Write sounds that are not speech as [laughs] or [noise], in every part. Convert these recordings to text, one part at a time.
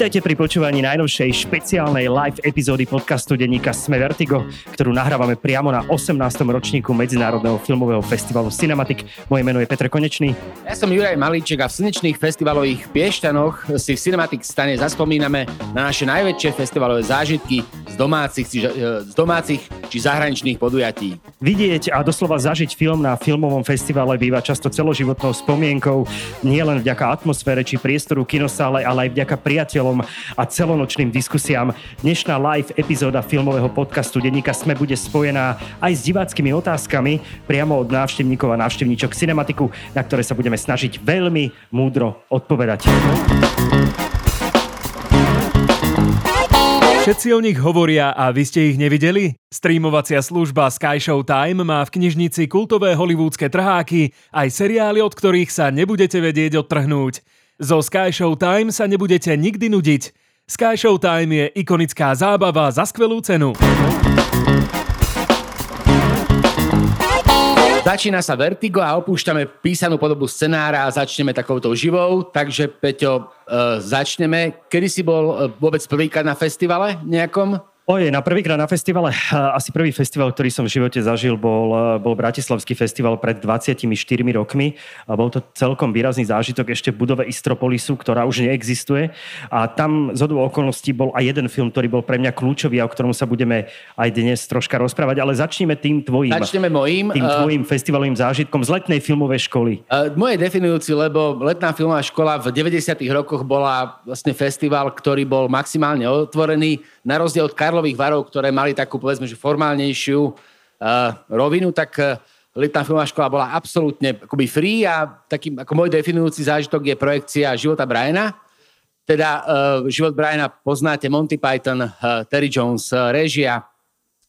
Vítajte pri počúvaní najnovšej špeciálnej live epizódy podcastu denníka Sme Vertigo, ktorú nahrávame priamo na 18. ročníku Medzinárodného filmového festivalu Cinematic. Moje meno je Petr Konečný. Ja som Juraj Malíček a v slnečných festivalových Piešťanoch si v Cinematic stane zaspomíname na naše najväčšie festivalové zážitky z domácich, či, e, z domácich či zahraničných podujatí. Vidieť a doslova zažiť film na filmovom festivale býva často celoživotnou spomienkou, nielen vďaka atmosfére či priestoru kinosále, ale aj vďaka priateľom priateľom a celonočným diskusiám. Dnešná live epizóda filmového podcastu Denníka Sme bude spojená aj s diváckými otázkami priamo od návštevníkov a návštevníčok Cinematiku, na ktoré sa budeme snažiť veľmi múdro odpovedať. Všetci o nich hovoria a vy ste ich nevideli? Streamovacia služba Sky Show Time má v knižnici kultové hollywoodske trháky aj seriály, od ktorých sa nebudete vedieť odtrhnúť. Zo Sky Show Time sa nebudete nikdy nudiť. Sky Show Time je ikonická zábava za skvelú cenu. Začína sa Vertigo a opúšťame písanú podobu scenára a začneme takouto živou. Takže, Peťo, uh, začneme. Kedy si bol uh, vôbec prvýkrát na festivale nejakom? Oje, na prvýkrát na festivale, asi prvý festival, ktorý som v živote zažil, bol, bol Bratislavský festival pred 24 rokmi. A bol to celkom výrazný zážitok ešte v budove Istropolisu, ktorá už neexistuje. A tam z okolností bol aj jeden film, ktorý bol pre mňa kľúčový a o ktorom sa budeme aj dnes troška rozprávať. Ale začneme tým tvojím. Začneme mojím. Tým tvojím uh, festivalovým zážitkom z letnej filmovej školy. Uh, moje definujúci, lebo letná filmová škola v 90 rokoch bola vlastne festival, ktorý bol maximálne otvorený, na rozdiel od Karlo Karlových varov, ktoré mali takú, povedzme, že formálnejšiu uh, rovinu, tak uh, letná filmová škola bola absolútne akoby free a takým ako môj definujúci zážitok je projekcia života Briana. Teda uh, život Briana poznáte Monty Python, uh, Terry Jones, uh, režia,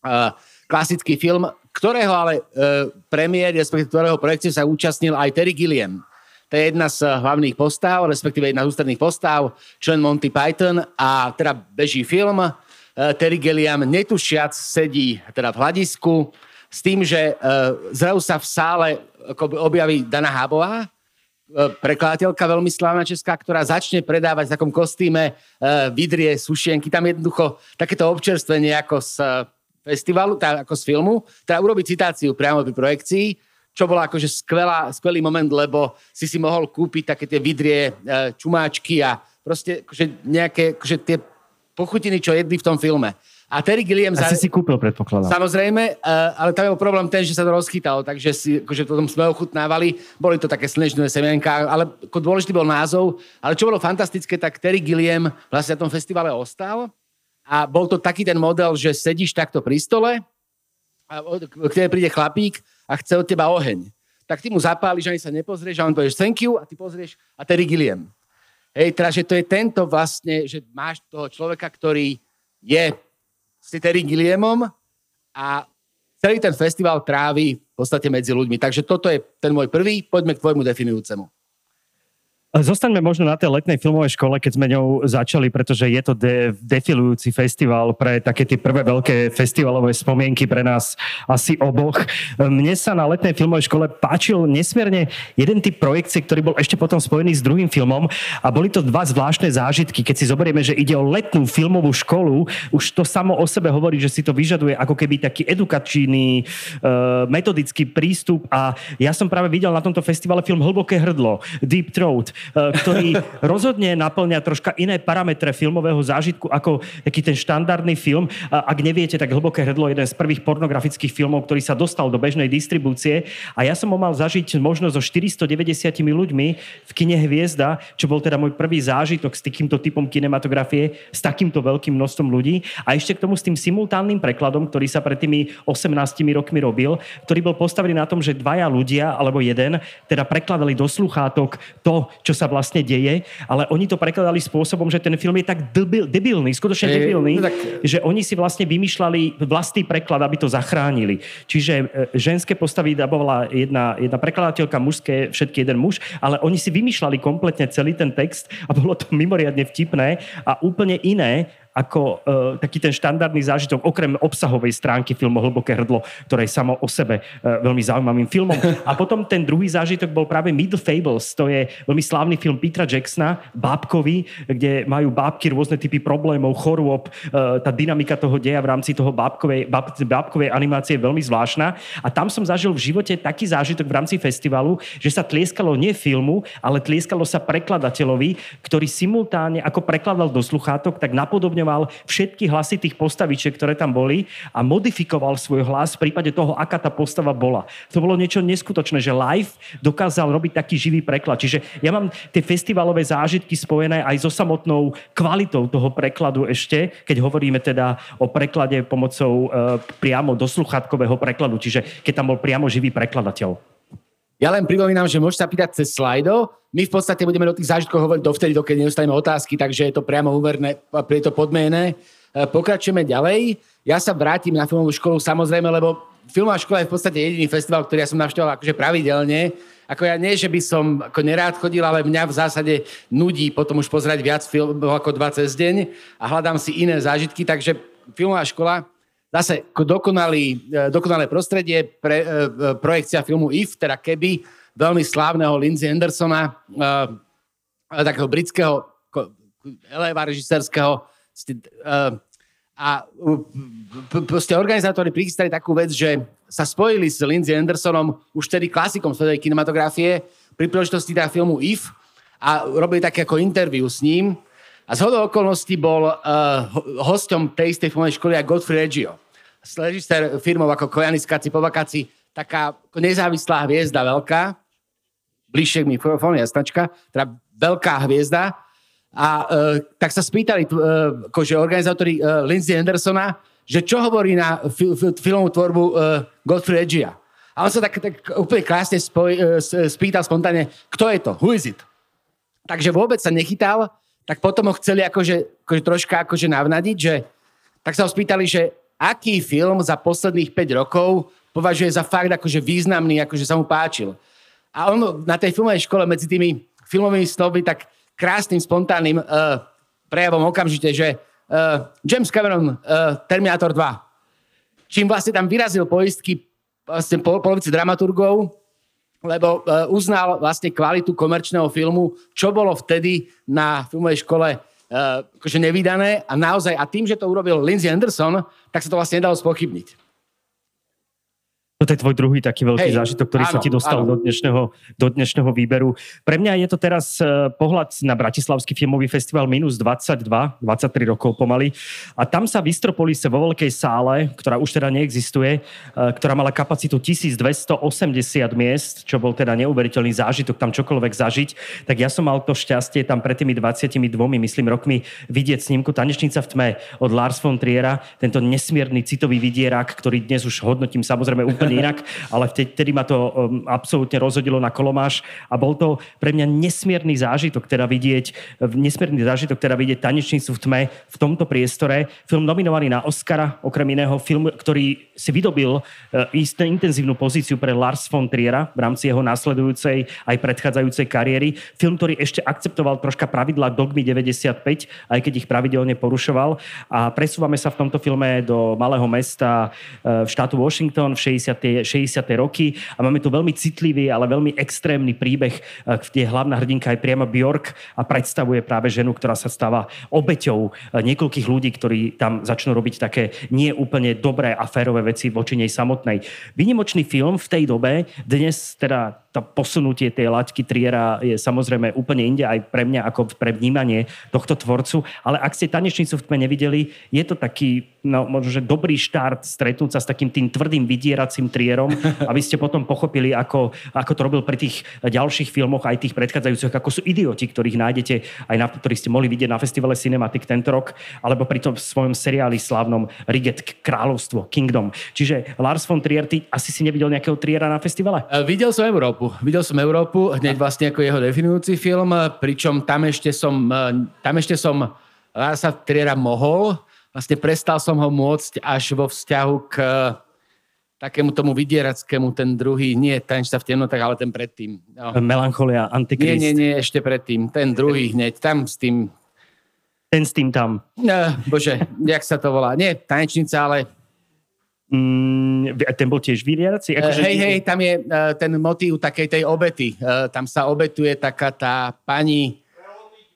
uh, klasický film, ktorého ale uh, premiér, respektíve ktorého projekcie sa účastnil aj Terry Gilliam. To je jedna z hlavných postav, respektíve jedna z ústredných postav, člen Monty Python a teda beží film. Eh, Terry Gilliam netušiac sedí teda v hľadisku s tým, že eh, zrazu sa v sále objaví Dana Hábová, eh, prekladateľka veľmi slávna česká, ktorá začne predávať v takom kostýme vidrie, sušienky. Tam jednoducho takéto občerstvenie ako z festivalu, tá, ako z filmu, teda urobiť citáciu priamo pri projekcii, čo bola akože skvelá, skvelý moment, lebo si si mohol kúpiť také tie vidrie čumáčky a proste akože nejaké akože tie pochutiny, čo jedli v tom filme. A Terry Gilliam... Asi za... si kúpil, predpokladám. Samozrejme, uh, ale tam je problém ten, že sa to rozchytalo, takže si, akože to sme ochutnávali. Boli to také slnečné semienka, ale ako dôležitý bol názov. Ale čo bolo fantastické, tak Terry Gilliam vlastne na tom festivale ostal a bol to taký ten model, že sedíš takto pri stole a k tebe príde chlapík a chce od teba oheň. Tak ty mu zapáliš, ani sa nepozrieš a on povieš thank you a ty pozrieš a Terry Gilliam. Hej, teda, že to je tento vlastne, že máš toho človeka, ktorý je s Terry Gilliamom a celý ten festival trávi v podstate medzi ľuďmi. Takže toto je ten môj prvý, poďme k tvojmu definujúcemu. Zostaňme možno na tej letnej filmovej škole, keď sme ňou začali, pretože je to de- defilujúci festival pre také tie prvé veľké festivalové spomienky pre nás asi oboch. Mne sa na letnej filmovej škole páčil nesmierne jeden typ projekcie, ktorý bol ešte potom spojený s druhým filmom a boli to dva zvláštne zážitky. Keď si zoberieme, že ide o letnú filmovú školu, už to samo o sebe hovorí, že si to vyžaduje ako keby taký edukačný, uh, metodický prístup a ja som práve videl na tomto festivale film Hlboké hrdlo, Deep Throat, ktorý rozhodne naplňa troška iné parametre filmového zážitku ako taký ten štandardný film. Ak neviete, tak Hlboké hrdlo je jeden z prvých pornografických filmov, ktorý sa dostal do bežnej distribúcie a ja som ho mal zažiť možno so 490 ľuďmi v kine Hviezda, čo bol teda môj prvý zážitok s takýmto typom kinematografie, s takýmto veľkým množstvom ľudí a ešte k tomu s tým simultánnym prekladom, ktorý sa pred tými 18 rokmi robil, ktorý bol postavený na tom, že dvaja ľudia alebo jeden teda prekladali do sluchátok to, čo čo sa vlastne deje, ale oni to prekladali spôsobom, že ten film je tak debil, debilný, skutočne e, debilný, no tak... že oni si vlastne vymýšľali vlastný preklad, aby to zachránili. Čiže e, ženské postavy dabovala jedna, jedna prekladateľka, mužské všetky jeden muž, ale oni si vymýšľali kompletne celý ten text a bolo to mimoriadne vtipné a úplne iné ako uh, taký ten štandardný zážitok, okrem obsahovej stránky filmu Hlboké hrdlo, ktoré je samo o sebe uh, veľmi zaujímavým filmom. A potom ten druhý zážitok bol práve Middle Fables, to je veľmi slávny film Petra Jacksona, bábkovi, kde majú bábky rôzne typy problémov, chorôb, uh, tá dynamika toho deja v rámci toho bábkovej, báb, bábkovej animácie je veľmi zvláštna. A tam som zažil v živote taký zážitok v rámci festivalu, že sa tlieskalo nie filmu, ale tlieskalo sa prekladateľovi, ktorý simultáne ako prekladal do sluchátok, tak napodobňoval všetky hlasy tých postavičiek, ktoré tam boli a modifikoval svoj hlas v prípade toho, aká tá postava bola. To bolo niečo neskutočné, že live dokázal robiť taký živý preklad. Čiže ja mám tie festivalové zážitky spojené aj so samotnou kvalitou toho prekladu ešte, keď hovoríme teda o preklade pomocou e, priamo do sluchátkového prekladu, čiže keď tam bol priamo živý prekladateľ. Ja len pripomínam, že môžete sa pýtať cez slajdo. My v podstate budeme do tých zážitkov hovoriť dovtedy, dokedy nedostaneme otázky, takže je to priamo úverné, je to podmené. E, pokračujeme ďalej. Ja sa vrátim na filmovú školu samozrejme, lebo filmová škola je v podstate jediný festival, ktorý ja som navštevoval akože pravidelne. Ako ja nie, že by som ako nerád chodil, ale mňa v zásade nudí potom už pozerať viac filmov ako dva cez deň a hľadám si iné zážitky, takže filmová škola Zase dokonalý, e, dokonalé prostredie, pre, e, e, projekcia filmu If, teda keby, veľmi slávneho Lindsay Andersona, takého britského eleva režisérskeho. A proste organizátori prichystali takú vec, že sa spojili s Lindsay Andersonom, už tedy klasikom svetovej kinematografie, pri príležitosti teda filmu If a robili také ako interview s ním. A z hodou okolností bol uh, hosťom tej istej filmovej školy aj Godfrey Reggio režisér firmov ako Kojanis Kaci Povakaci, taká nezávislá hviezda veľká, bližšie k mikrofónu, jasnačka, teda veľká hviezda. A e, tak sa spýtali e, akože organizátori e, Lindsay Andersona, že čo hovorí na fi, fi, filmovú tvorbu e, Godfrey Regia. A on sa tak, tak úplne krásne spoj, e, spýtal spontánne, kto je to, who is it? Takže vôbec sa nechytal, tak potom ho chceli akože, akože troška akože navnadiť, že tak sa ho spýtali, že aký film za posledných 5 rokov považuje za fakt akože významný, akože sa mu páčil. A on na tej filmovej škole medzi tými filmovými snovmi tak krásnym, spontánnym uh, prejavom okamžite, že uh, James Cameron, uh, Terminator 2. Čím vlastne tam vyrazil poistky vlastne po, polovici dramaturgov, lebo uh, uznal vlastne kvalitu komerčného filmu, čo bolo vtedy na filmovej škole uh, akože nevydané a naozaj, a tým, že to urobil Lindsay Anderson, tak sa to vlastne nedalo spochybniť. To je tvoj druhý taký veľký Hej, zážitok, ktorý áno, sa ti dostal do dnešného, do dnešného výberu. Pre mňa je to teraz uh, pohľad na Bratislavský filmový festival minus 22, 23 rokov pomaly. A tam sa Vistropolis vo veľkej sále, ktorá už teda neexistuje, uh, ktorá mala kapacitu 1280 miest, čo bol teda neuveriteľný zážitok tam čokoľvek zažiť, tak ja som mal to šťastie tam pred tými 22, myslím, rokmi vidieť snímku Tanečnica v tme od Lars von Triera, tento nesmierny citový vidierak, ktorý dnes už hodnotím samozrejme úplne úplne inak, ale vtedy ma to um, absolútne rozhodilo na kolomáš a bol to pre mňa nesmierny zážitok teda vidieť, nesmierny zážitok teda vidieť tanečnicu v tme v tomto priestore. Film nominovaný na Oscara, okrem iného film, ktorý si vydobil uh, istú intenzívnu pozíciu pre Lars von Triera v rámci jeho následujúcej aj predchádzajúcej kariéry. Film, ktorý ešte akceptoval troška pravidla Dogmy 95, aj keď ich pravidelne porušoval. A presúvame sa v tomto filme do malého mesta uh, v štátu Washington v 60 60. roky a máme tu veľmi citlivý, ale veľmi extrémny príbeh, eh, kde hlavná hrdinka je priamo Bjork a predstavuje práve ženu, ktorá sa stáva obeťou eh, niekoľkých ľudí, ktorí tam začnú robiť také nie úplne dobré a férové veci voči nej samotnej. Vynimočný film v tej dobe, dnes teda to posunutie tej laťky Triera je samozrejme úplne inde aj pre mňa ako pre vnímanie tohto tvorcu, ale ak ste tanečnicu v tme nevideli, je to taký, no možno, že dobrý štart stretnúť sa s takým tým tvrdým vydieracím Trierom, [laughs] aby ste potom pochopili, ako, ako to robil pri tých ďalších filmoch, aj tých predchádzajúcich, ako sú idioti, ktorých nájdete aj na, ktorých ste mohli vidieť na festivale Cinematic tento rok, alebo pri tom svojom seriáli slávnom Riget Kráľovstvo, Kingdom. Čiže Lars von Trier, ty asi si nevidel nejakého Triera na festivale? Uh, videl som Európu Európu. Videl som Európu, hneď vlastne ako jeho definujúci film, pričom tam ešte som, tam ešte som Larsa Triera mohol. Vlastne prestal som ho môcť až vo vzťahu k takému tomu vydierackému, ten druhý, nie ten sa v temnotách, ale ten predtým. No. Melancholia, Antikrist. Nie, nie, nie, ešte predtým. Ten druhý hneď, tam s tým Ten s tým tam. Uh, bože, jak sa to volá? Nie tanečnica, ale... Mm, ten bol tiež vyriadací? Akože... Uh, hej, hej, tam je uh, ten motív takej tej obety. Uh, tam sa obetuje taká tá pani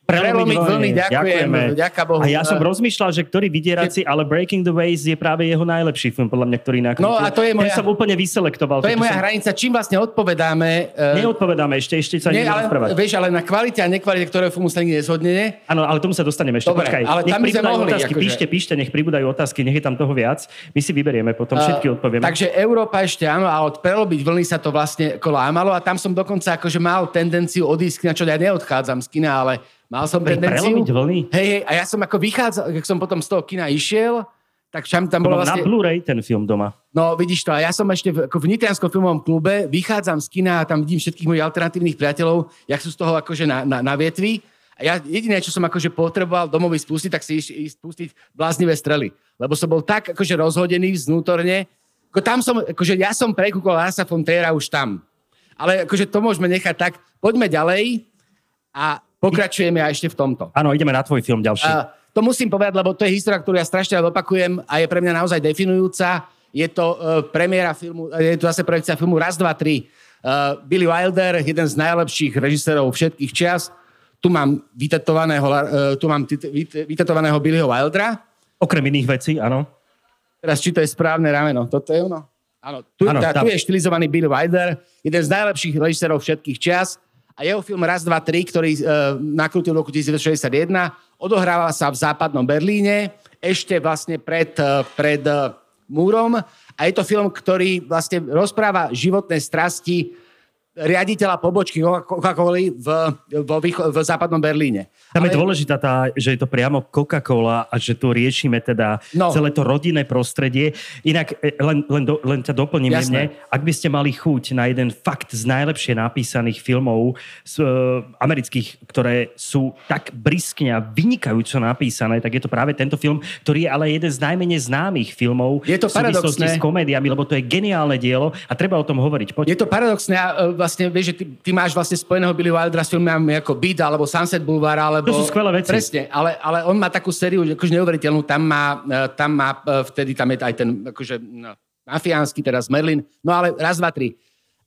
Prelomiť vlny, ďakujem, ďaká Bohu. A ja som rozmýšľal, že ktorý vydieraci, ale Breaking the Ways je práve jeho najlepší film, podľa mňa, ktorý nakrútil. No a to je moja... Ten som úplne vyselektoval. To je moja som... hranica, čím vlastne odpovedáme. Uh... Neodpovedáme ešte, ešte sa nie, ale. Vieš, ale na kvalite a nekvalite, ktorého filmu sa nikdy nezhodneme. Áno, ale tomu sa dostaneme ešte. Dobre, Počkaj, ale tam by sme mohli. Otázky, akože... Píšte, píšte, nech pribúdajú otázky, nech je tam toho viac. My si vyberieme potom, všetky uh, odpovieme. Takže Európa ešte áno, a od prelobiť vlny sa to vlastne kolámalo a tam som dokonca akože mal tendenciu odísť, na čo ja neodchádzam z kina, ale Mal som tendenciu. vlny? Hej, hej, a ja som ako vychádzal, keď som potom z toho kina išiel, tak tam, tam bolo vlastne... Na Blu-ray ten film doma. No, vidíš to. A ja som ešte v, ako v Nitrianskom filmovom klube, vychádzam z kina a tam vidím všetkých mojich alternatívnych priateľov, jak sú z toho akože na, na, na vietvi. A ja jediné, čo som akože potreboval domovi spustiť, tak si ísť, ísť pustiť bláznivé strely. Lebo som bol tak akože rozhodený vnútorne. Ako tam som, akože ja som prekúkol Lasa Fontéra už tam. Ale akože to môžeme nechať tak. Poďme ďalej. A Pokračujeme aj ešte v tomto. Áno, ideme na tvoj film ďalší. Uh, to musím povedať, lebo to je história, ktorú ja strašne opakujem a je pre mňa naozaj definujúca. Je to uh, premiéra filmu, je to zase projekcia filmu Raz, dva, tri. Uh, Billy Wilder, jeden z najlepších režisérov všetkých čias. Tu mám vytetovaného, uh, tu mám vytetovaného Billyho Wildera. Okrem iných vecí, áno. Teraz, či to je správne rameno. Toto je ono? Áno, tu, ano, tá, tu je štilizovaný Billy Wilder, jeden z najlepších režisérov všetkých čias. A jeho film Raz, dva, tri, ktorý uh, nakrútil v roku 1961, odohráva sa v západnom Berlíne, ešte vlastne pred, uh, pred uh, múrom. A je to film, ktorý vlastne rozpráva životné strasti riaditeľa pobočky Coca-Cola v, v, v západnom Berlíne. Tam Ale... je dôležitá tá, že je to priamo Coca-Cola a že tu riešime teda no. celé to rodinné prostredie. Inak e, len, len, do, len ťa doplním mne, ak by ste mali chuť na jeden fakt z najlepšie napísaných filmov z, uh, amerických, ktoré sú tak briskne a vynikajúco napísané, tak je to práve tento film, ktorý je ale jeden z najmenej známych filmov je to paradoxné. s komédiami, lebo to je geniálne dielo a treba o tom hovoriť. Poď. Je to paradoxné. Uh, vlastne, vieš, že ty, ty máš vlastne spojeného Billy Wildera s filmami ako Beat alebo Sunset Boulevard, alebo... To sú skvelé veci. Presne, ale, ale on má takú sériu, akože neuveriteľnú, tam má, e, tam má e, vtedy tam je aj ten, akože, no, mafiánsky, teraz Merlin, no ale raz, dva, tri.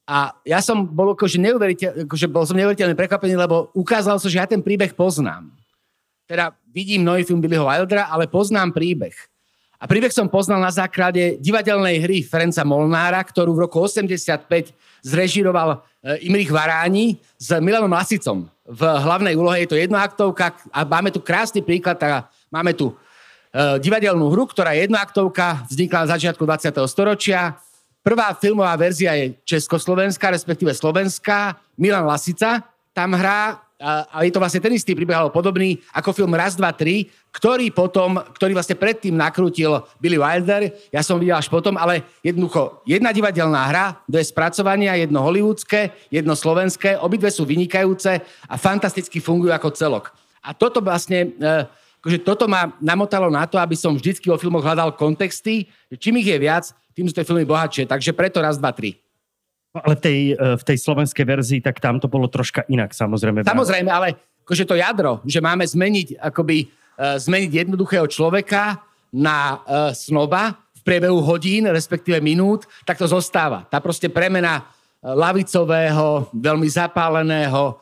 A ja som bol akože neuveriteľ, akože bol som neuveriteľne prekvapený, lebo ukázalo sa, že ja ten príbeh poznám. Teda vidím nový film Billyho Wildera, ale poznám príbeh. A príbeh som poznal na základe divadelnej hry Ferenca Molnára, ktorú v roku 85 zrežiroval Imrich Varáni s Milanom Lasicom. V hlavnej úlohe je to jednoaktovka a máme tu krásny príklad, teda máme tu e, divadelnú hru, ktorá je jednoaktovka, vznikla na začiatku 20. storočia. Prvá filmová verzia je československá, respektíve slovenská. Milan Lasica tam hrá a je to vlastne ten istý príbeh, alebo podobný ako film Raz, dva, tri, ktorý potom, ktorý vlastne predtým nakrútil Billy Wilder, ja som videl až potom, ale jednoducho, jedna divadelná hra, dve spracovania, jedno hollywoodske, jedno slovenské, obidve sú vynikajúce a fantasticky fungujú ako celok. A toto vlastne, e, akože toto ma namotalo na to, aby som vždycky o filmoch hľadal kontexty, čím ich je viac, tým sú tie filmy bohatšie. Takže preto raz, dva, tri. Ale v tej, e, v tej slovenskej verzii, tak tam to bolo troška inak, samozrejme. Samozrejme, ale akože to jadro, že máme zmeniť, akoby, uh, zmeniť jednoduchého človeka na uh, snoba v priebehu hodín, respektíve minút, tak to zostáva. Tá proste premena lavicového, veľmi zapáleného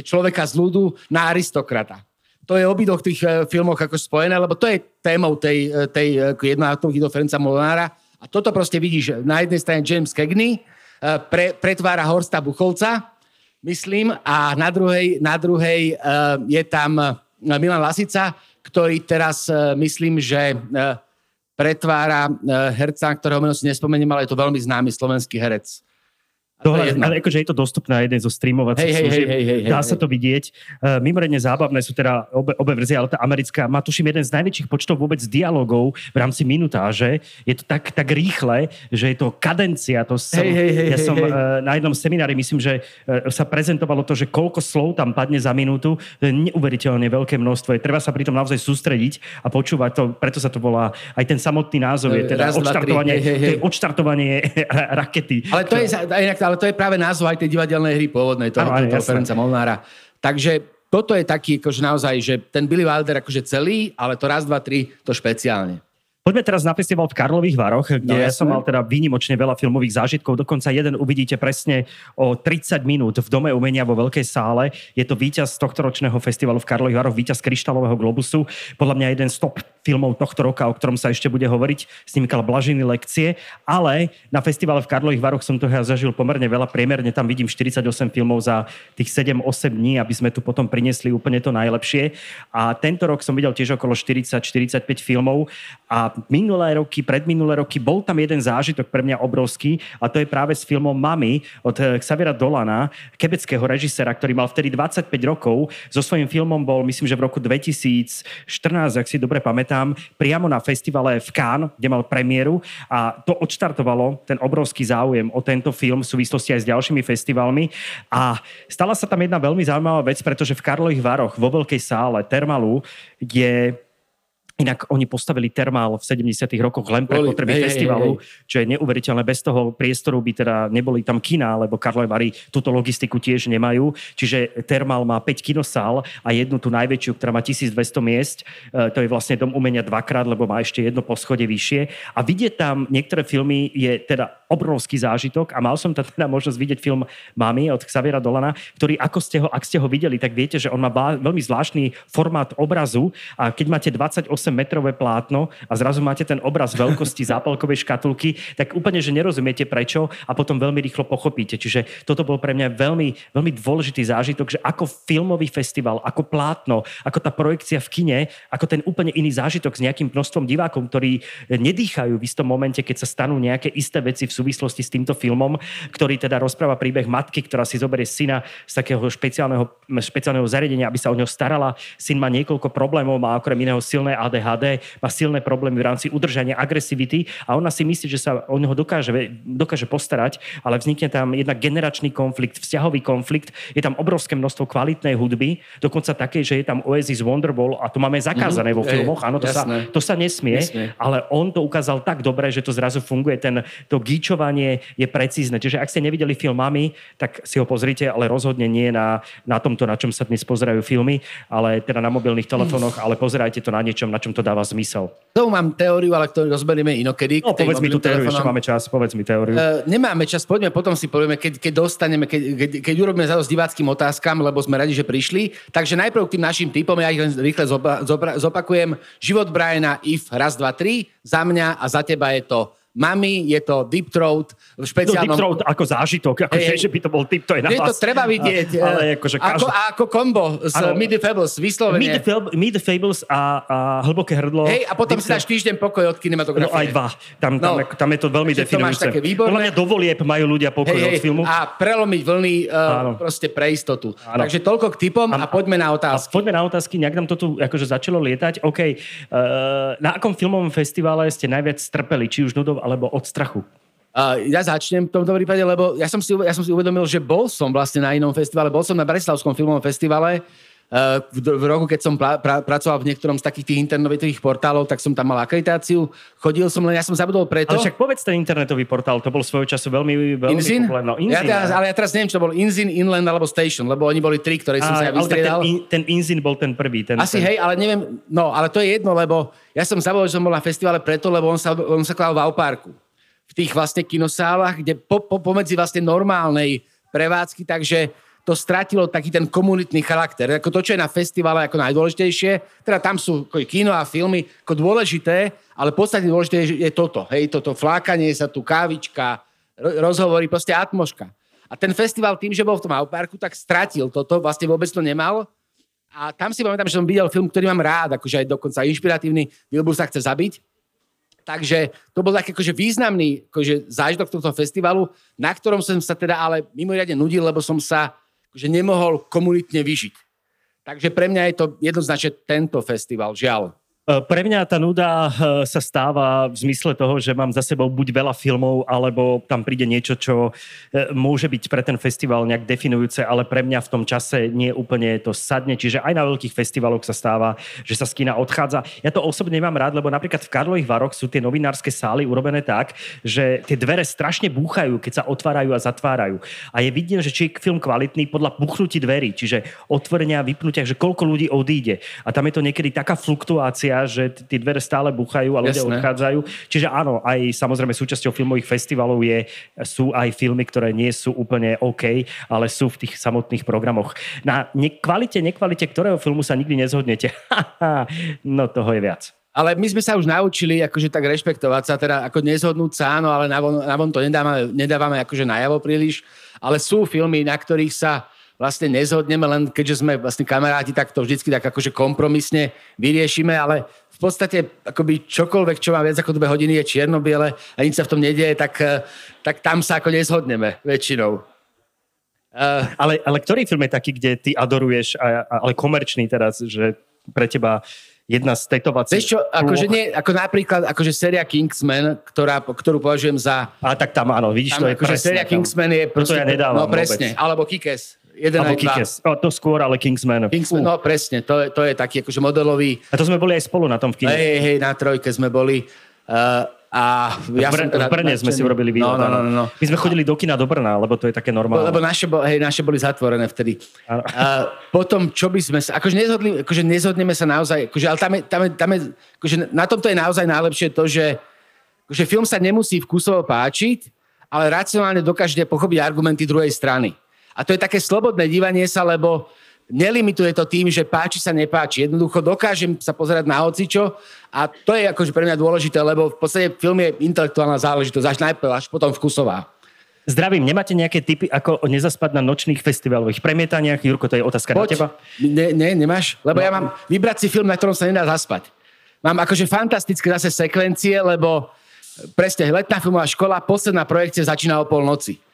človeka z ľudu na aristokrata. To je obidvoch tých filmoch ako spojené, lebo to je témou tej, tej jednoautovky do Ferenca Molinára, a toto proste vidíš, na jednej strane James Cagney eh, pre, pretvára Horsta Bucholca, myslím, a na druhej, na druhej uh, je tam eh, Milan Lasica, ktorý teraz myslím, že pretvára herca, ktorého meno si nespomeniem, ale je to veľmi známy slovenský herec. Dohľad, ale akože je to dostupné jeden zo streamovacích hey, služieb. Hey, hey, hey, Dá sa to vidieť. Uh, mimoriadne zábavné sú teda obe, obe verzie, ale tá americká má tuším jeden z najväčších počtov vôbec dialogov v rámci minutáže. Je to tak, tak rýchle, že je to kadencia. To som, hey, hey, hey, ja som hey, uh, na jednom seminári, myslím, že uh, sa prezentovalo to, že koľko slov tam padne za minútu. To je neuveriteľne veľké množstvo. Je, treba sa pritom naozaj sústrediť a počúvať to. Preto sa to volá aj ten samotný názov. Je teda Raz, odštartovanie, dva, tri, hey, hey, hey. odštartovanie [laughs] rakety. Ale to je inak ale to je práve názov aj tej divadelnej hry pôvodnej, toho, ano, toho Ferenca Molnára. Takže toto je taký, akože naozaj, že ten Billy Wilder akože celý, ale to raz, dva, tri, to špeciálne. Poďme teraz na festival v Karlových Varoch, kde no, ja som mal teda výnimočne veľa filmových zážitkov. Dokonca jeden uvidíte presne o 30 minút v Dome umenia vo Veľkej sále. Je to víťaz tohto ročného festivalu v Karlových Varoch, víťaz Kryštálového globusu. Podľa mňa jeden z top filmov tohto roka, o ktorom sa ešte bude hovoriť. S ním Blažiny lekcie. Ale na festivale v Karlových Varoch som to ja zažil pomerne veľa. Priemerne tam vidím 48 filmov za tých 7-8 dní, aby sme tu potom priniesli úplne to najlepšie. A tento rok som videl tiež okolo 40-45 filmov a minulé roky, predminulé roky bol tam jeden zážitok pre mňa obrovský a to je práve s filmom Mami od eh, Xaviera Dolana, kebeckého režisera, ktorý mal vtedy 25 rokov. So svojím filmom bol, myslím, že v roku 2014, ak si dobre pamätám, priamo na festivale v Cannes, kde mal premiéru a to odštartovalo ten obrovský záujem o tento film v súvislosti aj s ďalšími festivalmi. A stala sa tam jedna veľmi zaujímavá vec, pretože v Karlových Varoch vo veľkej sále Termalu je Inak oni postavili termál v 70. rokoch len pre potreby festivalu, hej, čo je neuveriteľné. Bez toho priestoru by teda neboli tam kina, lebo Karlové Vary túto logistiku tiež nemajú. Čiže termál má 5 kinosál a jednu tú najväčšiu, ktorá má 1200 miest. E, to je vlastne dom umenia dvakrát, lebo má ešte jedno poschodie vyššie. A vidieť tam niektoré filmy je teda obrovský zážitok a mal som tam teda možnosť vidieť film Mami od Xaviera Dolana, ktorý ako ste ho, ak ste ho videli, tak viete, že on má veľmi zvláštny formát obrazu a keď máte 28 metrové plátno a zrazu máte ten obraz veľkosti [laughs] zápalkovej škatulky, tak úplne, že nerozumiete prečo a potom veľmi rýchlo pochopíte. Čiže toto bol pre mňa veľmi, veľmi dôležitý zážitok, že ako filmový festival, ako plátno, ako tá projekcia v kine, ako ten úplne iný zážitok s nejakým množstvom divákom, ktorí nedýchajú v istom momente, keď sa stanú nejaké isté veci v súvislosti s týmto filmom, ktorý teda rozpráva príbeh matky, ktorá si zoberie syna z takého špeciálneho, špeciálneho zariadenia, aby sa o neho starala. Syn má niekoľko problémov, má okrem iného silné ADHD, má silné problémy v rámci udržania agresivity a ona si myslí, že sa o neho dokáže, dokáže postarať, ale vznikne tam jednak generačný konflikt, vzťahový konflikt, je tam obrovské množstvo kvalitnej hudby, dokonca také, že je tam Oasis Wonderwall a to máme zakázané mm-hmm. vo filmoch, áno, to sa, to sa nesmie, nesmie, ale on to ukázal tak dobre, že to zrazu funguje, ten, to gíčovanie je precízne. Čiže ak ste nevideli film Mami, tak si ho pozrite, ale rozhodne nie na, na tomto, na čom sa dnes pozerajú filmy, ale teda na mobilných telefónoch, ale pozerajte to na niečom, na čom to dáva zmysel. To mám teóriu, ale ktorú rozberieme inokedy. No, povedz mi tú teóriu, ešte máme čas, povedz mi teóriu. Uh, nemáme čas, poďme, potom si povieme, keď, keď dostaneme, keď, keď, keď urobíme zadosť diváckým otázkam, lebo sme radi, že prišli. Takže najprv k tým našim typom, ja ich len rýchle zopa, zopa, zopakujem. Život Briana, if, raz, dva, tri. Za mňa a za teba je to Mami, je to Deep Throat v špeciálnom... No, deep Throat ako zážitok, ako hey, že by to bol typ, to je na Je to treba vidieť. A, ale akože každý... ako, ako kombo s ano, Meet the Fables, vyslovene. Meet the, Meet the Fables a, a Hlboké hrdlo. Hej, a potom si dáš týždeň pokoj od kinematografie. No aj dva. Tam, tam, no, tam je to veľmi definujúce. Podľa mňa dovolieb majú ľudia pokoj hey, od filmu. A prelomiť vlny uh, proste pre istotu. Ano. Takže toľko k typom a, a poďme na otázky. A poďme na otázky, nejak nám to tu akože začalo lietať. OK, uh, na akom filmovom festivale ste najviac strpeli, či už nudov alebo od strachu? Uh, ja začnem v tomto prípade, lebo ja som, si, ja som si uvedomil, že bol som vlastne na inom festivale, bol som na Bratislavskom filmovom festivale, v, v roku, keď som pra, pra, pracoval v niektorom z takých tých internetových portálov, tak som tam mal akreditáciu. Chodil som len, ja som zabudol preto. Ale však povedz ten internetový portál, to bol svojho času veľmi, veľmi Inzin? No, Inzin ja teraz, ale ja teraz neviem, či to bol Inzin, Inland alebo Station, lebo oni boli tri, ktoré som sa ja vystriedal. Ten, ten Inzin bol ten prvý. Ten, Asi ten... hej, ale neviem, no ale to je jedno, lebo ja som zabudol, že som bol na festivale preto, lebo on sa, on sa klal v Auparku v tých vlastne kinosálach, kde po, po, pomedzi vlastne normálnej prevádzky, takže to stratilo taký ten komunitný charakter. Ako to, čo je na festivale ako najdôležitejšie, teda tam sú ako kino a filmy ako dôležité, ale podstatne dôležité je, je toto. Hej, toto flákanie sa tu, kávička, rozhovory, proste atmoška. A ten festival tým, že bol v tom Auparku, tak stratil toto, vlastne vôbec to nemal. A tam si pamätám, že som videl film, ktorý mám rád, akože aj dokonca inšpiratívny, Wilbur sa chce zabiť Takže to bol taký akože významný akože zážitok tohto festivalu, na ktorom som sa teda ale mimoriadne nudil, lebo som sa akože nemohol komunitne vyžiť. Takže pre mňa je to jednoznačne tento festival, žiaľ. E, pre mňa tá nuda e, sa stáva v zmysle toho, že mám za sebou buď veľa filmov, alebo tam príde niečo, čo e, môže byť pre ten festival nejak definujúce, ale pre mňa v tom čase nie úplne to sadne. Čiže aj na veľkých festivaloch sa stáva, že sa z kina odchádza. Ja to osobne nemám rád, lebo napríklad v Karlových Varoch sú tie novinárske sály urobené tak, že tie dvere strašne búchajú, keď sa otvárajú a zatvárajú. A je vidieť, že či je film kvalitný podľa buchnutí dverí, čiže otvorenia vypnutia, že koľko ľudí odíde. A tam je to niekedy taká fluktuácia, že tie dvere stále buchajú a ľudia Jasné. odchádzajú. Čiže áno, aj samozrejme súčasťou filmových festivalov je, sú aj filmy, ktoré nie sú úplne OK, ale sú v tých samotných programoch. Na kvalite, nekvalite ktorého filmu sa nikdy nezhodnete. [laughs] no toho je viac. Ale my sme sa už naučili akože tak rešpektovať sa, teda ako nezhodnúť sa, áno, ale navon, navon to nedávame, nedávame akože najavo príliš, ale sú filmy, na ktorých sa vlastne nezhodneme, len keďže sme vlastne kamaráti, tak to vždycky tak akože kompromisne vyriešime, ale v podstate akoby čokoľvek, čo má viac ako dve hodiny, je čierno-biele a nič sa v tom nedieje, tak, eh, tak tam sa ako nezhodneme väčšinou. Uh, ale, ale ktorý film je taký, kde ty adoruješ, a, ale komerčný teraz, že pre teba jedna z tetovacích... Vieš čo, akože nie, ako napríklad akože séria Kingsman, ktorá, ktorú považujem za... A tak tam áno, vidíš, tam, to je akože séria Kingsman je proste... To ja nedávam No presne, vôbec. alebo Kikes. Jeden Alebo Kikes. O, to skôr, ale Kingsman. Kingsman, no presne, to je, to je taký akože modelový. A to sme boli aj spolu na tom v kine. Hej, hej, na trojke sme boli. Uh, a ja v, Br- som teda, v Brne sme si urobili výlet. No, no, no, no. My sme chodili do kina do Brna, lebo to je také normálne. Lebo naše, bo, hej, naše boli zatvorené vtedy. A potom, čo by sme sa... Akože, nezhodli, akože nezhodneme sa naozaj... Akože, ale tam je, tam je, tam je, akože na tomto je naozaj najlepšie to, že akože film sa nemusí vkusovo páčiť, ale racionálne dokážete pochopiť argumenty druhej strany. A to je také slobodné dívanie sa, lebo nelimituje to tým, že páči sa, nepáči. Jednoducho dokážem sa pozerať na hocičo a to je akože pre mňa dôležité, lebo v podstate film je intelektuálna záležitosť, až najprv, až potom vkusová. Zdravím, nemáte nejaké typy, ako nezaspať na nočných festivalových premietaniach? Jurko, to je otázka Poď. na teba. Ne, ne, nemáš? Lebo no. ja mám vybrať si film, na ktorom sa nedá zaspať. Mám akože fantastické zase sekvencie, lebo presne letná filmová škola, posledná projekcia začína o polnoci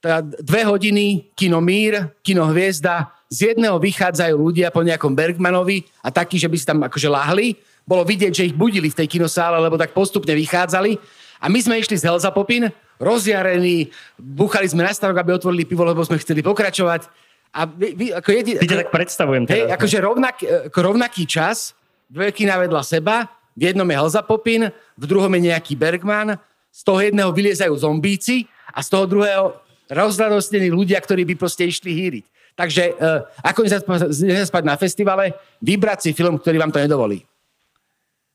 teda dve hodiny, kino Mír, kino Hviezda, z jedného vychádzajú ľudia po nejakom Bergmanovi a takí, že by si tam akože lahli. Bolo vidieť, že ich budili v tej kinosále, lebo tak postupne vychádzali. A my sme išli z Helza Popin, rozjarení, buchali sme na stavok, aby otvorili pivo, lebo sme chceli pokračovať. A vy, vy, ako jedin, ako, tak predstavujem teraz. Hej, akože rovnak, ako rovnaký čas, dve kina vedľa seba, v jednom je Helza Popin, v druhom je nejaký Bergman, z toho jedného vyliezajú zombíci a z toho druhého rozradostnení ľudia, ktorí by proste išli hýriť. Takže uh, ako nezaspať na festivale, vybrať si film, ktorý vám to nedovolí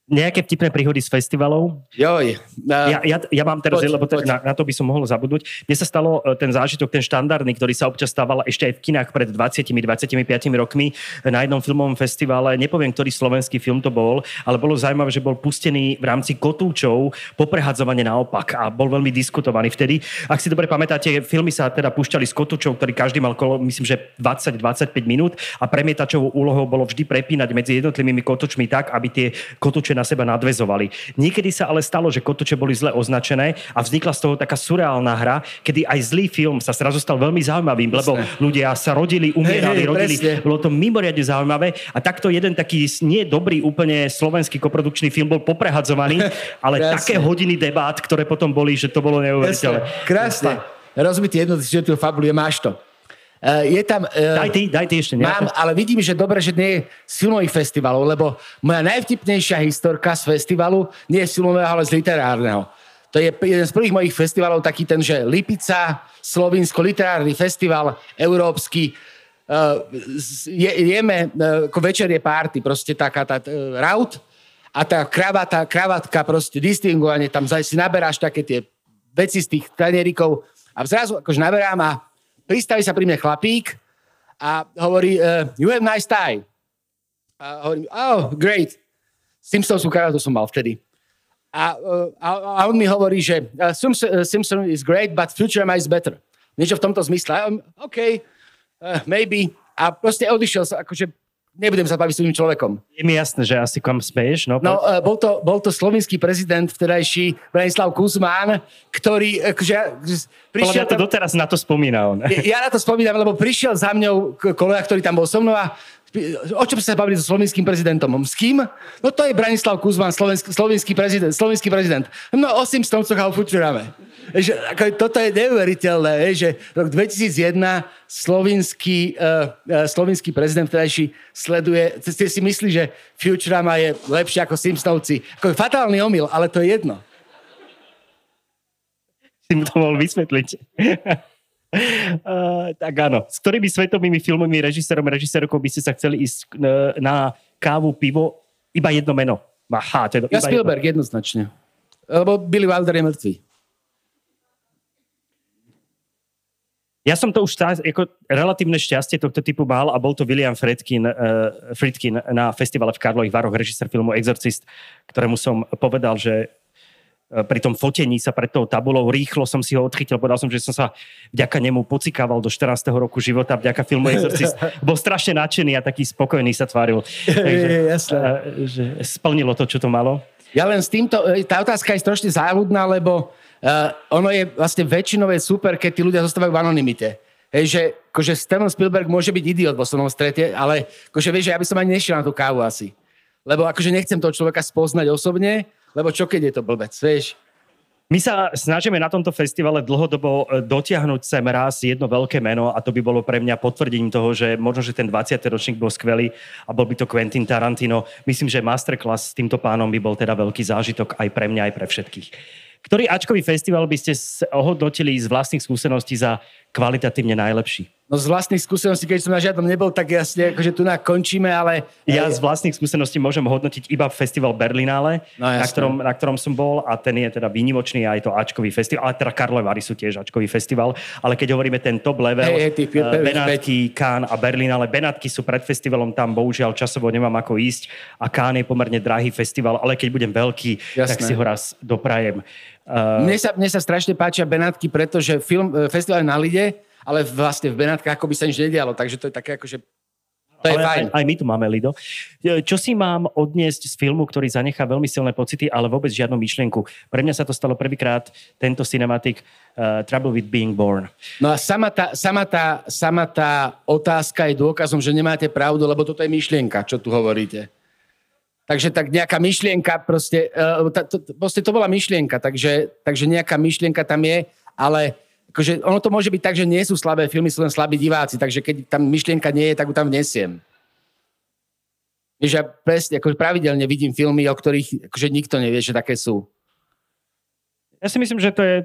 nejaké vtipné príhody z festivalov. Joj. Uh, ja, ja, ja mám teraz, poď, lebo poď. Na, na to by som mohol zabudnúť. Mne sa stalo uh, ten zážitok, ten štandardný, ktorý sa občas stával ešte aj v kinách pred 20-25 rokmi na jednom filmovom festivale. Nepoviem, ktorý slovenský film to bol, ale bolo zaujímavé, že bol pustený v rámci kotúčov poprehadzovanie naopak a bol veľmi diskutovaný vtedy. Ak si dobre pamätáte, filmy sa teda púšťali z kotúčov, ktorý každý mal kolo, myslím, že 20-25 minút a premietačovou úlohou bolo vždy prepínať medzi jednotlivými kotúčmi tak, aby tie kotúče na seba nadvezovali. Niekedy sa ale stalo, že kotoče boli zle označené a vznikla z toho taká surreálna hra, kedy aj zlý film sa zrazu stal veľmi zaujímavým, Presne. lebo ľudia sa rodili, umierali, hey, hey, rodili. Presne. Bolo to mimoriadne zaujímavé a takto jeden taký nie dobrý úplne slovenský koprodukčný film bol poprehadzovaný, [laughs] ale Krásne. také hodiny debát, ktoré potom boli, že to bolo neuveriteľné. Krásne. Rozumíte jednoducho, že fabulu, máš to. Eh, je tam... Uh, daj ty, daj ty ešte nejaké. Mám, ale vidím, že dobre, že nie je z filmových festivalov, lebo moja najvtipnejšia historka z festivalu nie je z filmového, ale z literárneho. To je jeden z prvých mojich festivalov, taký ten, že Lipica, Slovinsko, literárny festival, európsky. Uh, je, jeme, uh, ako večer je party, proste taká tá uh, raut a tá kravata, kravatka, proste distingovanie, tam si naberáš také tie veci z tých tanierikov a zrazu akože naberám a pristaví sa pri mne chlapík a hovorí, uh, you have nice tie. A hovorím, oh, great. Simpsonsú karátu som mal vtedy. A, uh, a, a on mi hovorí, že uh, Simpson is great, but Future is better. Niečo v tomto zmysle. OK, uh, maybe. A proste odišiel sa, akože nebudem sa baviť s tým človekom. Je mi jasné, že asi kam smeješ. No, No, uh, bol, to, bol to slovenský prezident vtedajší Branislav Kuzmán, ktorý akože, Podľa prišiel mňa to doteraz na to spomína on. Ja na to spomínam, lebo prišiel za mňou kolega, ktorý tam bol so mnou a o čom sa bavili so slovenským prezidentom? S kým? No to je Branislav Kuzman, slovenský, slovenský prezident. Slovenský prezident. No o Simpsoncoch a o Futurame. Že, ako, toto je neuveriteľné, vieš, že rok 2001 slovinský, uh, uh, slovinský prezident vtedajší sleduje, ste si myslí, že Futurama je lepšie ako Simpsonovci. Ako je fatálny omyl, ale to je jedno. Si mu to mohol vysvetliť. Uh, [laughs] tak áno. S ktorými svetovými filmovými režisérom, režisérkou by ste sa chceli ísť na, na kávu, pivo? Iba jedno meno. Aha, to je Ja iba Spielberg, jednoznačne. Lebo Billy Wilder je mŕtvý. Ja som to už tá, ako relatívne šťastie tohto typu mal a bol to William Friedkin, uh, Friedkin na festivale v Karlových Varoch, režisér filmu Exorcist, ktorému som povedal, že eh, pri tom fotení sa pred tou tabulou rýchlo som si ho odchytil. Povedal som, že som sa vďaka nemu pocikával do 14. roku života, vďaka filmu Exorcist. [laughs] Bol strašne nadšený a taký spokojný sa tváril. Takže, Jasné. eh, že splnilo to, čo to malo. Ja len s týmto, tá otázka je strašne záľudná, lebo uh, ono je vlastne väčšinou je super, keď tí ľudia zostávajú v anonimite. Hej, že akože Steven Spielberg môže byť idiot vo svojom strete, ale akože vieš, že ja by som ani nešiel na tú kávu asi. Lebo akože nechcem toho človeka spoznať osobne, lebo čo keď je to blbec, vieš? My sa snažíme na tomto festivale dlhodobo e, dotiahnuť sem raz jedno veľké meno a to by bolo pre mňa potvrdením toho, že možno, že ten 20. ročník bol skvelý a bol by to Quentin Tarantino. Myslím, že masterclass s týmto pánom by bol teda veľký zážitok aj pre mňa, aj pre všetkých. Ktorý Ačkový festival by ste ohodnotili z vlastných skúseností za kvalitatívne najlepší? No z vlastných skúseností, keď som na žiadnom nebol, tak jasne, akože tu končíme, ale... Ja z vlastných skúseností môžem hodnotiť iba festival Berlinále, No, na, ktorom, na ktorom som bol a ten je teda výnimočný a je to Ačkový festival, ale teda Karlové Vary sú tiež Ačkový festival, ale keď hovoríme ten top level, tých eh, prvých Benátky, Kán a Berlinále, Benátky sú pred festivalom, tam bohužiaľ časovo nemám ako ísť a Kán je pomerne drahý festival, ale keď budem veľký, tak Jasné. si ho raz doprajem. Uh, Mne sa, mne sa strašne páčia Benátky, pretože film, e, festival na Lide, ale vlastne v Benátkach ako by sa nič nedialo, takže to je také akože... To je ale fajn. aj, aj my tu máme Lido. E, Čo si mám odniesť z filmu, ktorý zanechá veľmi silné pocity, ale vôbec žiadnu myšlienku? Pre mňa sa to stalo prvýkrát, tento cinematic uh, Trouble with Being Born. No a sama tá, sama, tá, sama tá otázka je dôkazom, že nemáte pravdu, lebo toto je myšlienka, čo tu hovoríte. Takže tak nejaká myšlienka proste, uh, ta, to, proste to bola myšlienka, takže, takže nejaká myšlienka tam je, ale akože ono to môže byť tak, že nie sú slabé filmy, sú len slabí diváci, takže keď tam myšlienka nie je, tak ju tam vnesiem. Vieš, ja presne, akože pravidelne vidím filmy, o ktorých akože nikto nevie, že také sú. Ja si myslím, že to je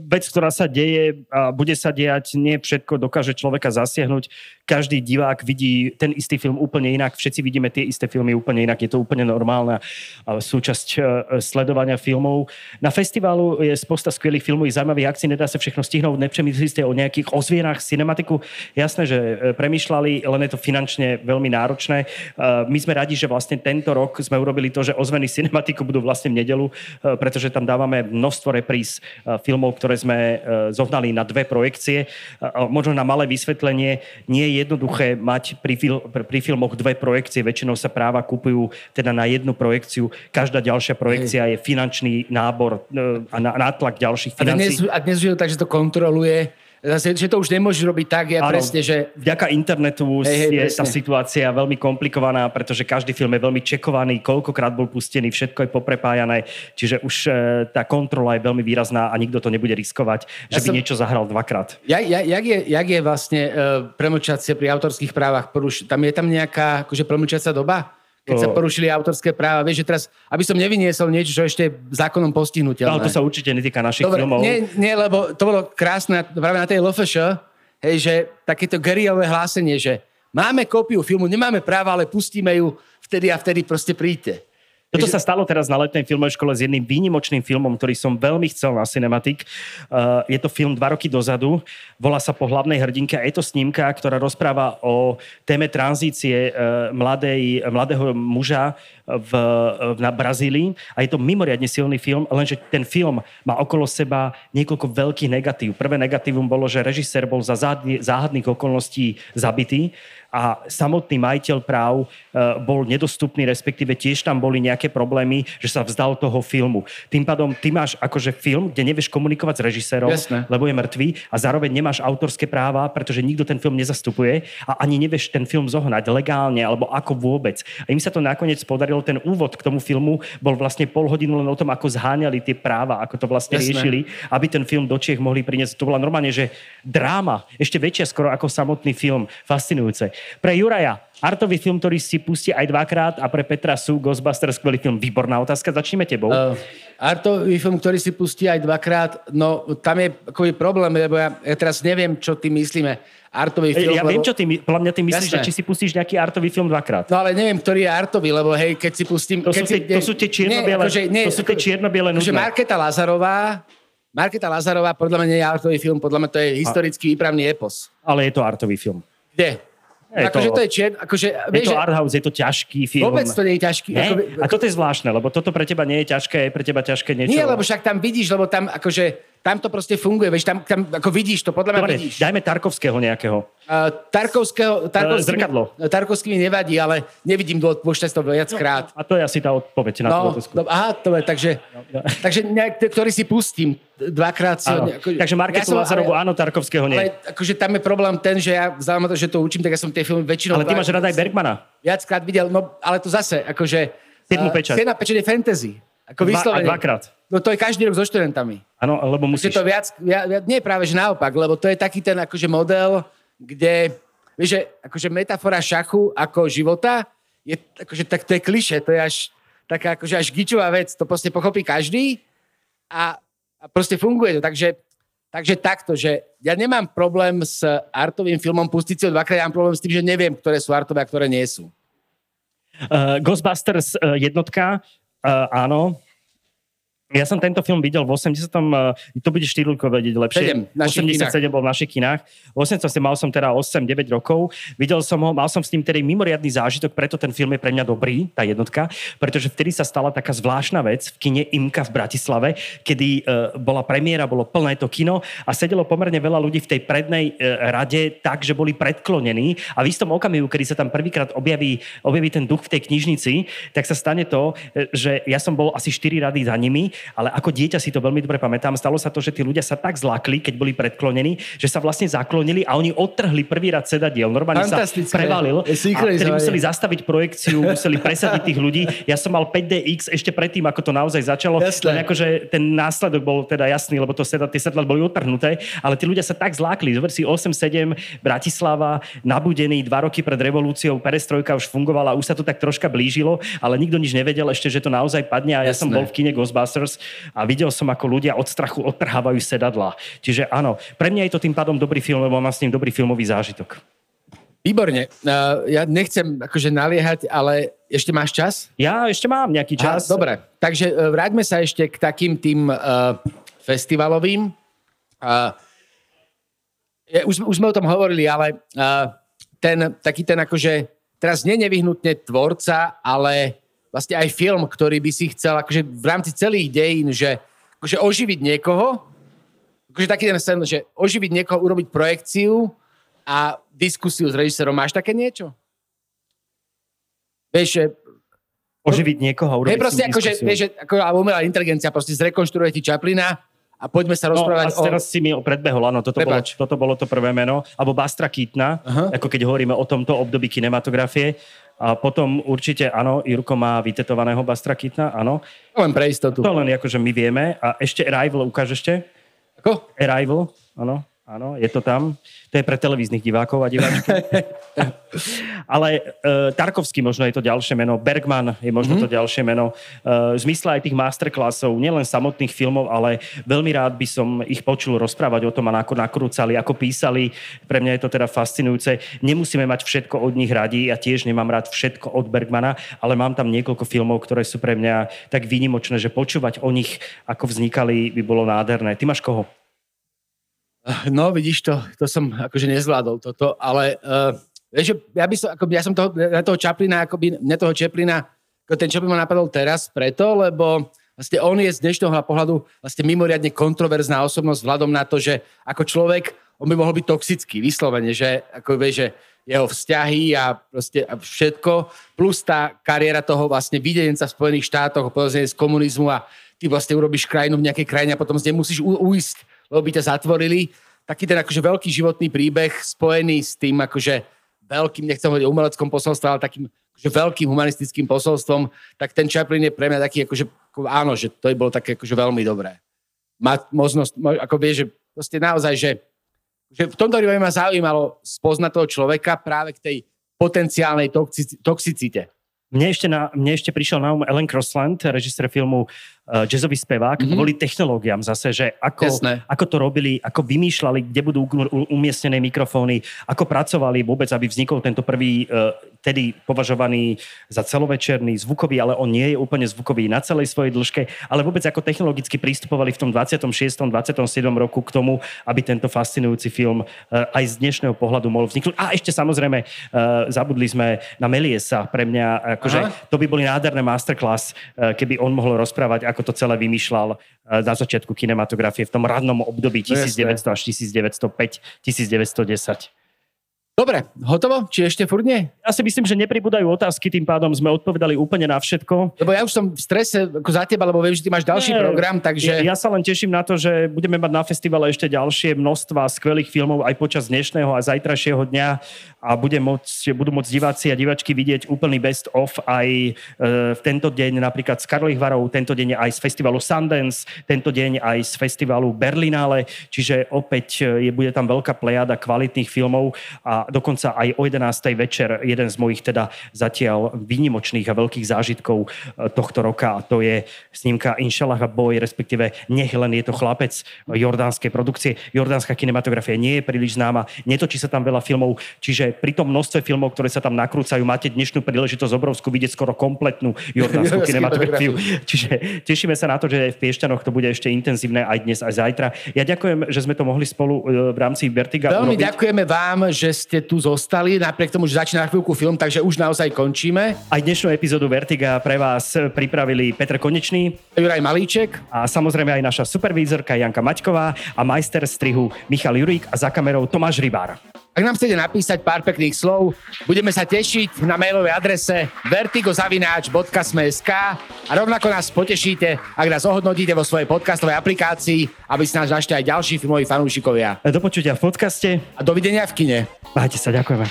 vec, ktorá sa deje a bude sa diať. Nie všetko dokáže človeka zasiahnuť. Každý divák vidí ten istý film úplne inak. Všetci vidíme tie isté filmy úplne inak. Je to úplne normálna e, súčasť e, sledovania filmov. Na festivalu je sposta skvelých filmov i zaujímavých akcií. Nedá sa všechno stihnúť. Nepřemyslíte ste o nejakých ozvierách cinematiku. Jasné, že e, premyšľali, len je to finančne veľmi náročné. E, My sme radi, že vlastne tento rok sme urobili to, že ozveny cinematiku budú vlastne v nedelu, e, pretože tam dávame množstvo repríz e, filmov, ktoré sme e, zohnali na dve projekcie. E, Možno na malé vysvetlenie, nie je jednoduché mať pri, fil- pri- filmoch dve projekcie. Väčšinou sa práva kupujú teda na jednu projekciu. Každá ďalšia projekcia je finančný nábor a nátlak ďalších A dnes, financí. a dnes je to tak, že to kontroluje, zase, že to už nemôžeš robiť tak, ja Áno. presne, že Vďaka internetu Hej, hej, je tá presne. situácia veľmi komplikovaná, pretože každý film je veľmi čekovaný, koľkokrát bol pustený, všetko je poprepájané, čiže už e, tá kontrola je veľmi výrazná a nikto to nebude riskovať, že Ja by som- niečo zahral dvakrát. Ja, ja, jak, je, jak je vlastne uh, premlčacie pri autorských právach? Poruš- tam je tam nejaká akože premlčacia doba? Keď sa porušili autorské práva. Vieš, že teraz, aby som nevyniesol niečo, čo ešte zákonom postihnutelné. Ale to sa určite netýka našich Dobre, filmov. nie, nie, lebo to bolo krásne práve na tej LFŠ, hej, že takéto geriové hlásenie, že máme kópiu filmu, nemáme práva, ale pustíme ju vtedy a vtedy proste príďte. Toto sa stalo teraz na letnej filmovej škole s jedným výnimočným filmom, ktorý som veľmi chcel na Cinematic. Uh, je to film dva roky dozadu, volá sa Po hlavnej hrdinke a je to snímka, ktorá rozpráva o téme tranzície uh, mladej, mladého muža v, v, na Brazílii a je to mimoriadne silný film, lenže ten film má okolo seba niekoľko veľkých negatív. Prvé negatívum bolo, že režisér bol za záhadný- záhadných okolností zabitý a samotný majiteľ práv bol nedostupný, respektíve tiež tam boli nejaké problémy, že sa vzdal toho filmu. Tým pádom ty máš akože film, kde nevieš komunikovať s režisérom, Jasne. lebo je mŕtvý a zároveň nemáš autorské práva, pretože nikto ten film nezastupuje a ani nevieš ten film zohnať legálne alebo ako vôbec. A im sa to nakoniec podarilo, ten úvod k tomu filmu bol vlastne pol hodinu len o tom, ako zháňali tie práva, ako to vlastne Jasne. riešili, aby ten film do Čiech mohli priniesť. To bola normálne, že dráma, ešte väčšia skoro ako samotný film. Fascinujúce. Pre Juraja, artový film, ktorý si pustí aj dvakrát a pre Petra sú Ghostbusters skvelý film. Výborná otázka, začneme tebou. Uh, artový film, ktorý si pustí aj dvakrát, no tam je akoby problém, lebo ja, ja teraz neviem, čo ty myslíme. Artový film. Ja lebo... viem, čo ty, podľa mňa ty myslíš, Jasné. že či si pustíš nejaký artový film dvakrát. No ale neviem, ktorý je artový, lebo hej, keď si pustím... To, keď sú, tie, si, to sú tie čierno-biele, nie, akože, nie, to sú tie čierno-biele akože Marketa Lazarová, Marketa Lazarová, podľa mňa nie je artový film, podľa mňa to je historický výpravný epos. Ale je to artový film. Kde? Je akože to, to je čier, akože, je vieš, to arthouse, je to ťažký film. Vôbec to nie je ťažký. Nie? Ako, a toto je zvláštne, lebo toto pre teba nie je ťažké, je pre teba ťažké niečo. Nie, lebo však tam vidíš, lebo tam akože tam to proste funguje, vieš, tam, tam ako vidíš to, podľa mňa Dobre, vidíš. dajme Tarkovského nejakého. Uh, Tarkovského, Tarkovský, uh, zrkadlo. Tarkovský mi nevadí, ale nevidím dôvod to viackrát. No, a to je asi tá odpoveď na no, tú no, Aha, to je, takže, no, no. [laughs] takže nejak, ktorý si pustím dvakrát. Si ho, ako, takže Marketu ja Lazarovu, áno, Tarkovského nie. Ale akože tam je problém ten, že ja vzhľadom to, že to učím, tak ja som tie filmy väčšinou... Ale ty máš rada aj Bergmana. Viackrát videl, no ale to zase, akože... Siedmu pečať. Siedma pečať je fantasy. Ako Dva, dvakrát. No to je každý rok so študentami. Áno, lebo musíš... to viac, viac, nie práve, že naopak, lebo to je taký ten akože model, kde, vieš, že akože metafora šachu ako života, je akože tak to je kliše, to je až taká akože až gičová vec, to proste pochopí každý a, a proste funguje to. Takže, takže takto, že ja nemám problém s artovým filmom pustiť si ho dvakrát, ja mám problém s tým, že neviem, ktoré sú artové a ktoré nie sú. Uh, Ghostbusters uh, jednotka, Uh, áno, ja som tento film videl v 80. Eh, to bude štýlko vedieť lepšie. 7, 87 kinách. bol v našich kinách. V 80. mal som teda 8-9 rokov. Videl som ho, mal som s tým tedy mimoriadný zážitok, preto ten film je pre mňa dobrý, tá jednotka, pretože vtedy sa stala taká zvláštna vec v kine Imka v Bratislave, kedy uh, bola premiéra, bolo plné to kino a sedelo pomerne veľa ľudí v tej prednej uh, rade tak, že boli predklonení a v istom okamihu, kedy sa tam prvýkrát objaví, objaví ten duch v tej knižnici, tak sa stane to, že ja som bol asi 4 rady za nimi ale ako dieťa si to veľmi dobre pamätám. Stalo sa to, že tí ľudia sa tak zlakli, keď boli predklonení, že sa vlastne zaklonili a oni odtrhli prvý rad sedadiel. Normálne sa prevalil a tedy museli zastaviť projekciu, museli presadiť tých ľudí. Ja som mal 5DX ešte predtým, ako to naozaj začalo. Len akože ten následok bol teda jasný, lebo to seda, tie sedla boli otrhnuté, ale tí ľudia sa tak zlákli. Zober si 8-7, Bratislava, nabudený dva roky pred revolúciou, perestrojka už fungovala, už sa to tak troška blížilo, ale nikto nič nevedel ešte, že to naozaj padne a ja Jasné. som bol v kine Ghostbusters a videl som, ako ľudia od strachu odtrhávajú sedadla. Čiže áno, pre mňa je to tým pádom dobrý film, lebo mám s ním dobrý filmový zážitok. Výborne. Uh, ja nechcem akože naliehať, ale ešte máš čas? Ja ešte mám nejaký čas. Aha, dobre, takže uh, vráťme sa ešte k takým tým uh, festivalovým. Uh, je, už, už sme o tom hovorili, ale uh, ten, taký ten akože, teraz nie nevyhnutne tvorca, ale vlastne aj film, ktorý by si chcel akože v rámci celých dejín, že akože oživiť niekoho, akože taký ten sen, že oživiť niekoho, urobiť projekciu a diskusiu s režisérom. Máš také niečo? Vieš, že Oživiť niekoho a urobiť hey, proste ako, že, vieš, že, ako umelá inteligencia proste zrekonštruuje ti Chaplina a poďme sa no, rozprávať no, a teraz o... si mi predbehol, áno, toto bolo, toto bolo to prvé meno, alebo Bastra Kýtna, uh-huh. ako keď hovoríme o tomto období kinematografie. A potom určite, áno, Jurko má vytetovaného Bastra Kitna, áno. Len pre istotu. To len akože my vieme. A ešte Arrival, ukáž ešte. Ako? Arrival, áno. Áno, je to tam. To je pre televíznych divákov a diváčky. [laughs] Ale uh, Tarkovský možno je to ďalšie meno, Bergman je možno mm-hmm. to ďalšie meno. Uh, v zmysle aj tých masterclassov, nielen samotných filmov, ale veľmi rád by som ich počul rozprávať o tom, ako nakrúcali, ako písali. Pre mňa je to teda fascinujúce. Nemusíme mať všetko od nich radi, ja tiež nemám rád všetko od Bergmana, ale mám tam niekoľko filmov, ktoré sú pre mňa tak výnimočné, že počúvať o nich, ako vznikali, by bolo nádherné. Ty máš koho? No, vidíš to, to som akože nezvládol toto, ale uh, vieš, ja by som, ako, ja som toho, na toho Čaplina, akoby, mne toho Čaplina, ako ten Čaplin ma napadol teraz preto, lebo vlastne on je z dnešného pohľadu vlastne mimoriadne kontroverzná osobnosť vzhľadom na to, že ako človek, on by mohol byť toxický, vyslovene, že ako vieš, že jeho vzťahy a proste všetko, plus tá kariéra toho vlastne videnica v Spojených štátoch, povedzme z komunizmu a ty vlastne urobíš krajinu v nejakej krajine a potom z musíš uísť, lebo by ťa zatvorili. Taký ten akože veľký životný príbeh spojený s tým akože veľkým, nechcem hovoriť o umeleckom posolstve, ale takým akože veľkým humanistickým posolstvom, tak ten Chaplin je pre mňa taký, akože, áno, že to je bolo také akože veľmi dobré. Mať možnosť, ako vieš, že proste naozaj, že, že v tomto prípade ma zaujímalo spoznať toho človeka práve k tej potenciálnej toxicite. Mne ešte, na, mne ešte prišiel na um Ellen Crossland, režisér filmu uh, jazzový spevák, mm-hmm. kvôli technológiám zase, že ako, ako to robili, ako vymýšľali, kde budú umiestnené mikrofóny, ako pracovali vôbec, aby vznikol tento prvý, uh, tedy považovaný za celovečerný, zvukový, ale on nie je úplne zvukový na celej svojej dĺžke, ale vôbec ako technologicky pristupovali v tom 26. 27. roku k tomu, aby tento fascinujúci film uh, aj z dnešného pohľadu mohol vzniknúť. A ešte samozrejme, uh, zabudli sme na Meliesa, pre mňa, akože to by boli nádherné masterclass, uh, keby on mohol rozprávať, ako to celé vymýšľal eh, na začiatku kinematografie v tom radnom období 1900 až 1905, 1910. Dobre, hotovo? Či ešte furt nie? Ja si myslím, že nepribúdajú otázky, tým pádom sme odpovedali úplne na všetko. Lebo ja už som v strese ako za teba, lebo viem, že ty máš ďalší nie, program, takže... Ja, ja sa len teším na to, že budeme mať na festivale ešte ďalšie množstva skvelých filmov aj počas dnešného a zajtrajšieho dňa a bude môcť, budú môcť diváci a divačky vidieť úplný best of aj e, v tento deň napríklad z Karlových varov, tento deň aj z festivalu Sundance, tento deň aj z festivalu Berlinále, čiže opäť e, je, bude tam veľká plejada kvalitných filmov a dokonca aj o 11. večer jeden z mojich teda zatiaľ výnimočných a veľkých zážitkov e, tohto roka a to je snímka Inšalah a boj, respektíve nech len je to chlapec jordánskej produkcie. Jordánska kinematografia nie je príliš známa, netočí sa tam veľa filmov, čiže pri tom množstve filmov, ktoré sa tam nakrúcajú, máte dnešnú príležitosť obrovskú vidieť skoro kompletnú jordánsku [laughs] kinematografiu. Čiže tešíme sa na to, že v Piešťanoch to bude ešte intenzívne aj dnes, aj zajtra. Ja ďakujem, že sme to mohli spolu e, v rámci Vertiga Veľmi urobiť. ďakujeme vám, že ste ste tu zostali, napriek tomu, že začína na chvíľku film, takže už naozaj končíme. Aj dnešnú epizódu Vertiga pre vás pripravili Petr Konečný, Juraj Malíček a samozrejme aj naša supervízorka Janka Maťková a majster strihu Michal Jurík a za kamerou Tomáš Rybár. Ak nám chcete napísať pár pekných slov, budeme sa tešiť na mailovej adrese vertigozavináč.sme.sk a rovnako nás potešíte, ak nás ohodnotíte vo svojej podcastovej aplikácii, aby si nás našli aj ďalší filmoví fanúšikovia. Do počutia v podcaste. A dovidenia v kine. Majte sa, ďakujeme.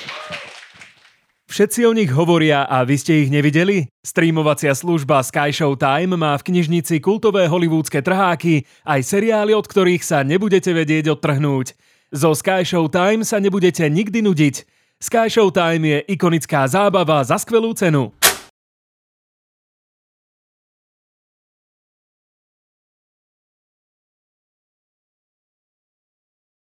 Všetci o nich hovoria a vy ste ich nevideli? Streamovacia služba Sky Show Time má v knižnici kultové hollywoodske trháky aj seriály, od ktorých sa nebudete vedieť odtrhnúť. Zo Sky Show Time sa nebudete nikdy nudiť. Sky Show Time je ikonická zábava za skvelú cenu.